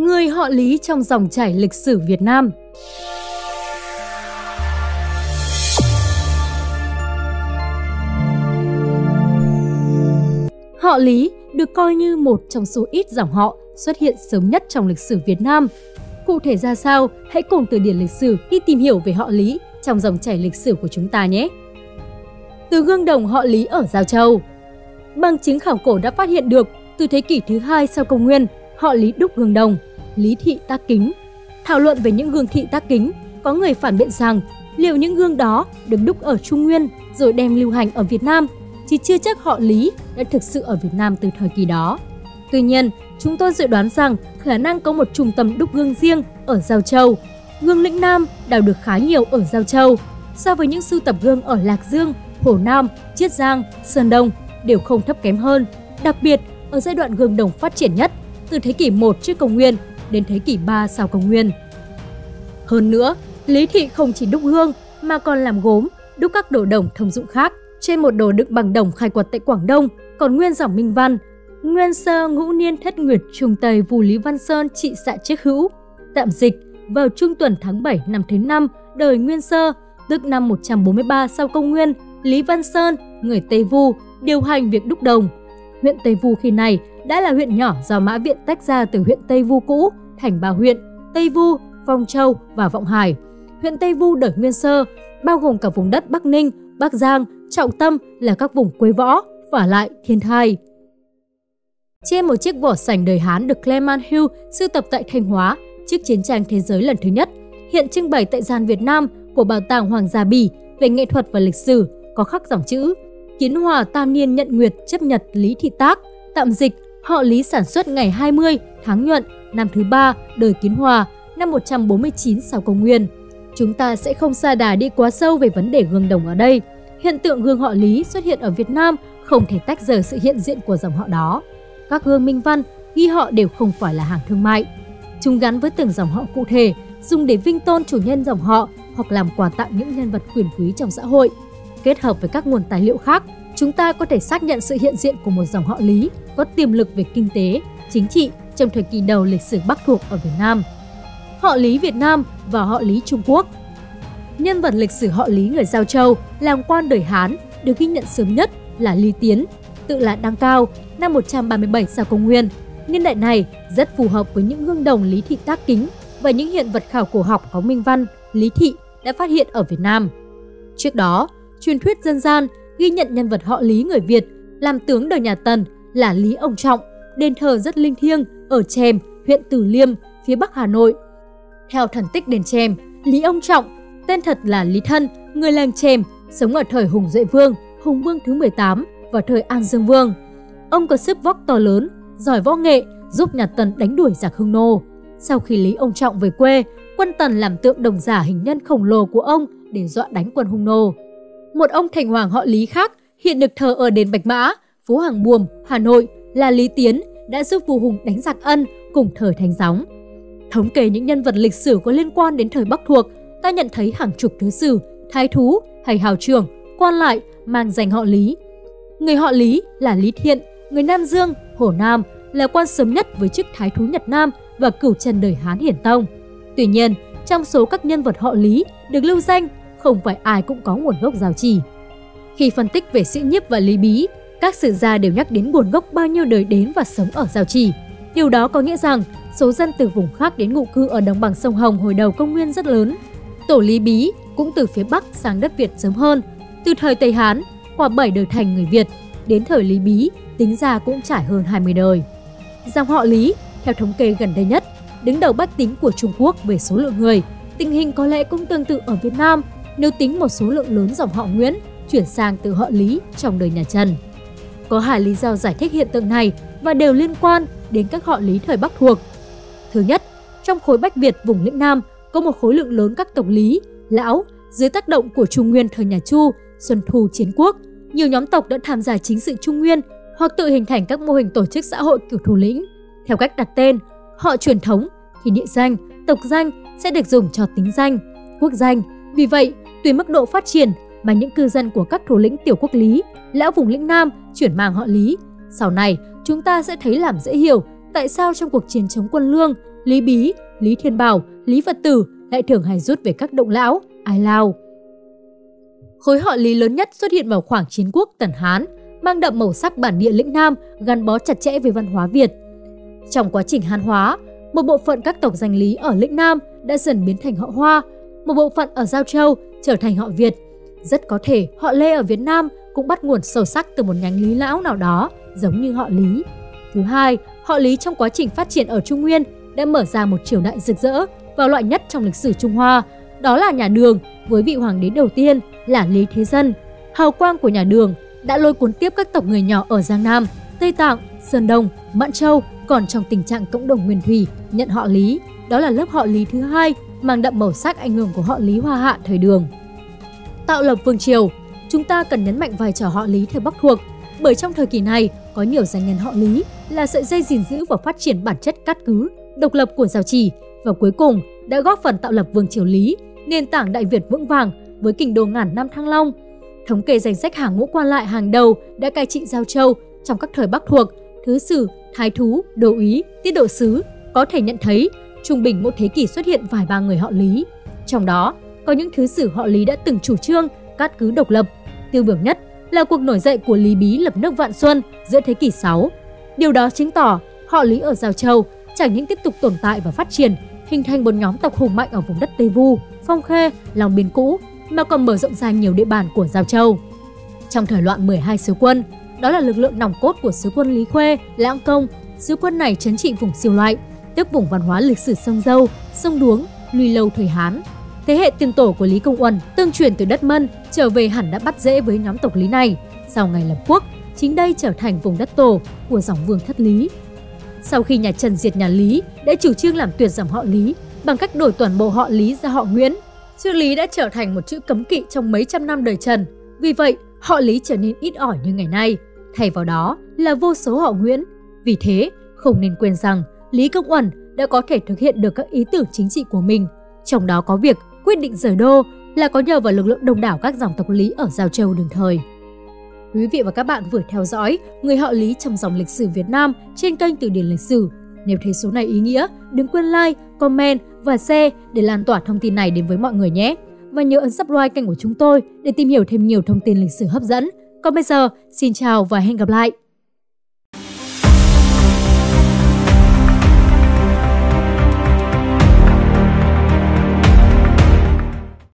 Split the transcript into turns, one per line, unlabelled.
Người họ Lý trong dòng chảy lịch sử Việt Nam Họ Lý được coi như một trong số ít dòng họ xuất hiện sớm nhất trong lịch sử Việt Nam. Cụ thể ra sao, hãy cùng từ điển lịch sử đi tìm hiểu về họ Lý trong dòng chảy lịch sử của chúng ta nhé. Từ gương đồng họ Lý ở Giao Châu Bằng chứng khảo cổ đã phát hiện được từ thế kỷ thứ hai sau công nguyên, họ Lý đúc gương đồng, Lý thị tác kính. Thảo luận về những gương thị tác kính, có người phản biện rằng liệu những gương đó được đúc ở Trung Nguyên rồi đem lưu hành ở Việt Nam thì chưa chắc họ Lý đã thực sự ở Việt Nam từ thời kỳ đó. Tuy nhiên, chúng tôi dự đoán rằng khả năng có một trung tâm đúc gương riêng ở Giao Châu. Gương lĩnh Nam đào được khá nhiều ở Giao Châu, so với những sưu tập gương ở Lạc Dương, Hồ Nam, Chiết Giang, Sơn Đông đều không thấp kém hơn. Đặc biệt, ở giai đoạn gương đồng phát triển nhất, từ thế kỷ 1 trước công nguyên đến thế kỷ 3 sau công nguyên. Hơn nữa, Lý Thị không chỉ đúc hương mà còn làm gốm, đúc các đồ đồng thông dụng khác. Trên một đồ đựng bằng đồng khai quật tại Quảng Đông còn nguyên dòng Minh Văn, Nguyên sơ ngũ niên thất nguyệt trung Tây Vù Lý Văn Sơn trị xạ chiếc hữu. Tạm dịch, vào trung tuần tháng 7 năm thứ năm đời Nguyên sơ, tức năm 143 sau công nguyên, Lý Văn Sơn, người Tây Vu, điều hành việc đúc đồng. Huyện Tây Vu khi này đã là huyện nhỏ do Mã Viện tách ra từ huyện Tây Vu cũ thành ba huyện Tây Vu, Phong Châu và Vọng Hải. Huyện Tây Vu đời Nguyên Sơ bao gồm cả vùng đất Bắc Ninh, Bắc Giang, trọng tâm là các vùng quế võ và lại thiên thai. Trên một chiếc vỏ sành đời Hán được Clement Hill sưu tập tại Thanh Hóa trước chiến tranh thế giới lần thứ nhất, hiện trưng bày tại gian Việt Nam của Bảo tàng Hoàng gia Bỉ về nghệ thuật và lịch sử, có khắc dòng chữ Kiến Hòa tam niên nhận nguyệt chấp nhật Lý Thị Tác, tạm dịch họ Lý sản xuất ngày 20 tháng nhuận năm thứ ba đời Kiến Hòa năm 149 sau công nguyên. Chúng ta sẽ không xa đà đi quá sâu về vấn đề gương đồng ở đây. Hiện tượng gương họ Lý xuất hiện ở Việt Nam không thể tách rời sự hiện diện của dòng họ đó. Các gương minh văn ghi họ đều không phải là hàng thương mại. Chúng gắn với từng dòng họ cụ thể, dùng để vinh tôn chủ nhân dòng họ hoặc làm quà tặng những nhân vật quyền quý trong xã hội. Kết hợp với các nguồn tài liệu khác, chúng ta có thể xác nhận sự hiện diện của một dòng họ Lý có tiềm lực về kinh tế, chính trị trong thời kỳ đầu lịch sử Bắc thuộc ở Việt Nam. Họ Lý Việt Nam và họ Lý Trung Quốc Nhân vật lịch sử họ Lý người Giao Châu, làm quan đời Hán được ghi nhận sớm nhất là Lý Tiến, tự là Đăng Cao, năm 137 sau công nguyên. Niên đại này rất phù hợp với những gương đồng Lý Thị tác kính và những hiện vật khảo cổ học có minh văn, Lý Thị đã phát hiện ở Việt Nam. Trước đó, truyền thuyết dân gian ghi nhận nhân vật họ Lý người Việt làm tướng đời nhà Tần là Lý Ông Trọng, đền thờ rất linh thiêng ở Chèm, huyện Từ Liêm, phía Bắc Hà Nội. Theo thần tích đền Chèm, Lý Ông Trọng, tên thật là Lý Thân, người làng Chèm, sống ở thời Hùng Duệ Vương, Hùng Vương thứ 18 và thời An Dương Vương. Ông có sức vóc to lớn, giỏi võ nghệ, giúp nhà Tần đánh đuổi giặc Hung Nô. Sau khi Lý Ông Trọng về quê, quân Tần làm tượng đồng giả hình nhân khổng lồ của ông để dọa đánh quân Hung Nô. Một ông thành hoàng họ Lý khác hiện được thờ ở đền Bạch Mã, phố Hàng Buồm, Hà Nội là Lý Tiến đã giúp vua Hùng đánh giặc ân cùng thời Thánh Gióng. Thống kê những nhân vật lịch sử có liên quan đến thời Bắc thuộc, ta nhận thấy hàng chục thứ sử, thái thú hay hào trưởng, quan lại mang danh họ Lý Người họ Lý là Lý Thiện, người Nam Dương, Hồ Nam, là quan sớm nhất với chức Thái thú Nhật Nam và cửu trần đời Hán Hiển Tông. Tuy nhiên, trong số các nhân vật họ Lý được lưu danh, không phải ai cũng có nguồn gốc giao chỉ. Khi phân tích về sĩ nhiếp và lý bí, các sử gia đều nhắc đến nguồn gốc bao nhiêu đời đến và sống ở giao trì. Điều đó có nghĩa rằng số dân từ vùng khác đến ngụ cư ở đồng bằng sông Hồng hồi đầu công nguyên rất lớn. Tổ Lý Bí cũng từ phía Bắc sang đất Việt sớm hơn. Từ thời Tây Hán, qua 7 đời thành người Việt, đến thời Lý Bí tính ra cũng trải hơn 20 đời. Dòng họ Lý, theo thống kê gần đây nhất, đứng đầu bách tính của Trung Quốc về số lượng người, tình hình có lẽ cũng tương tự ở Việt Nam nếu tính một số lượng lớn dòng họ Nguyễn chuyển sang từ họ Lý trong đời nhà Trần. Có hai lý do giải thích hiện tượng này và đều liên quan đến các họ Lý thời Bắc thuộc. Thứ nhất, trong khối Bách Việt vùng lĩnh Nam có một khối lượng lớn các tộc Lý, Lão dưới tác động của Trung Nguyên thời nhà Chu, Xuân Thu Chiến Quốc – nhiều nhóm tộc đã tham gia chính sự trung nguyên hoặc tự hình thành các mô hình tổ chức xã hội kiểu thủ lĩnh. Theo cách đặt tên, họ truyền thống thì địa danh, tộc danh sẽ được dùng cho tính danh, quốc danh. Vì vậy, tùy mức độ phát triển mà những cư dân của các thủ lĩnh tiểu quốc Lý, lão vùng lĩnh Nam chuyển mang họ Lý. Sau này, chúng ta sẽ thấy làm dễ hiểu tại sao trong cuộc chiến chống quân lương, Lý Bí, Lý Thiên Bảo, Lý Phật Tử lại thường hay rút về các động lão, Ai Lao. Khối họ Lý lớn nhất xuất hiện vào khoảng chiến quốc Tần Hán, mang đậm màu sắc bản địa lĩnh Nam gắn bó chặt chẽ với văn hóa Việt. Trong quá trình Hán hóa, một bộ phận các tộc danh Lý ở lĩnh Nam đã dần biến thành họ Hoa, một bộ phận ở Giao Châu trở thành họ Việt. Rất có thể họ Lê ở Việt Nam cũng bắt nguồn sâu sắc từ một nhánh Lý Lão nào đó, giống như họ Lý. Thứ hai, họ Lý trong quá trình phát triển ở Trung Nguyên đã mở ra một triều đại rực rỡ và loại nhất trong lịch sử Trung Hoa, đó là nhà Đường với vị hoàng đế đầu tiên là Lý Thế Dân. Hào quang của nhà Đường đã lôi cuốn tiếp các tộc người nhỏ ở Giang Nam, Tây Tạng, Sơn Đông, Mãn Châu còn trong tình trạng cộng đồng nguyên thủy nhận họ Lý. Đó là lớp họ Lý thứ hai mang đậm màu sắc ảnh hưởng của họ Lý Hoa Hạ thời Đường. Tạo lập vương triều, chúng ta cần nhấn mạnh vai trò họ Lý thời Bắc thuộc bởi trong thời kỳ này có nhiều danh nhân họ Lý là sợi dây gìn giữ và phát triển bản chất cát cứ, độc lập của giao trì và cuối cùng đã góp phần tạo lập vương triều Lý, nền tảng Đại Việt vững vàng với kinh đô ngàn năm Thăng Long. Thống kê danh sách hàng ngũ quan lại hàng đầu đã cai trị Giao Châu trong các thời Bắc thuộc, Thứ Sử, Thái Thú, Đô Úy, Tiết Độ Sứ, có thể nhận thấy trung bình mỗi thế kỷ xuất hiện vài ba người họ Lý. Trong đó, có những thứ sử họ Lý đã từng chủ trương cát cứ độc lập. Tiêu biểu nhất là cuộc nổi dậy của Lý Bí lập nước Vạn Xuân giữa thế kỷ 6. Điều đó chứng tỏ họ Lý ở Giao Châu chẳng những tiếp tục tồn tại và phát triển, hình thành một nhóm tộc hùng mạnh ở vùng đất Tây Vu, Phong Khê, Long Biên cũ, mà còn mở rộng ra nhiều địa bàn của Giao Châu. Trong thời loạn 12 sứ quân, đó là lực lượng nòng cốt của sứ quân Lý Khuê, Lãng Công. Sứ quân này chấn trị vùng siêu loại, tức vùng văn hóa lịch sử sông Dâu, sông Đuống, lùi lâu thời Hán. Thế hệ tiền tổ của Lý Công Uẩn tương truyền từ đất Mân trở về hẳn đã bắt dễ với nhóm tộc Lý này. Sau ngày lập quốc, chính đây trở thành vùng đất tổ của dòng vương thất Lý. Sau khi nhà Trần diệt nhà Lý, đã chủ trương làm tuyệt dòng họ Lý bằng cách đổi toàn bộ họ Lý ra họ Nguyễn. Chữ Lý đã trở thành một chữ cấm kỵ trong mấy trăm năm đời Trần. Vì vậy, họ Lý trở nên ít ỏi như ngày nay. Thay vào đó là vô số họ Nguyễn. Vì thế, không nên quên rằng Lý Công Uẩn đã có thể thực hiện được các ý tưởng chính trị của mình. Trong đó có việc quyết định rời đô là có nhờ vào lực lượng đông đảo các dòng tộc Lý ở Giao Châu đường thời. Quý vị và các bạn vừa theo dõi người họ Lý trong dòng lịch sử Việt Nam trên kênh Từ điển lịch sử. Nếu thấy số này ý nghĩa, đừng quên like, comment và share để lan tỏa thông tin này đến với mọi người nhé. Và nhớ ấn subscribe kênh của chúng tôi để tìm hiểu thêm nhiều thông tin lịch sử hấp dẫn. Còn bây giờ, xin chào và hẹn gặp lại!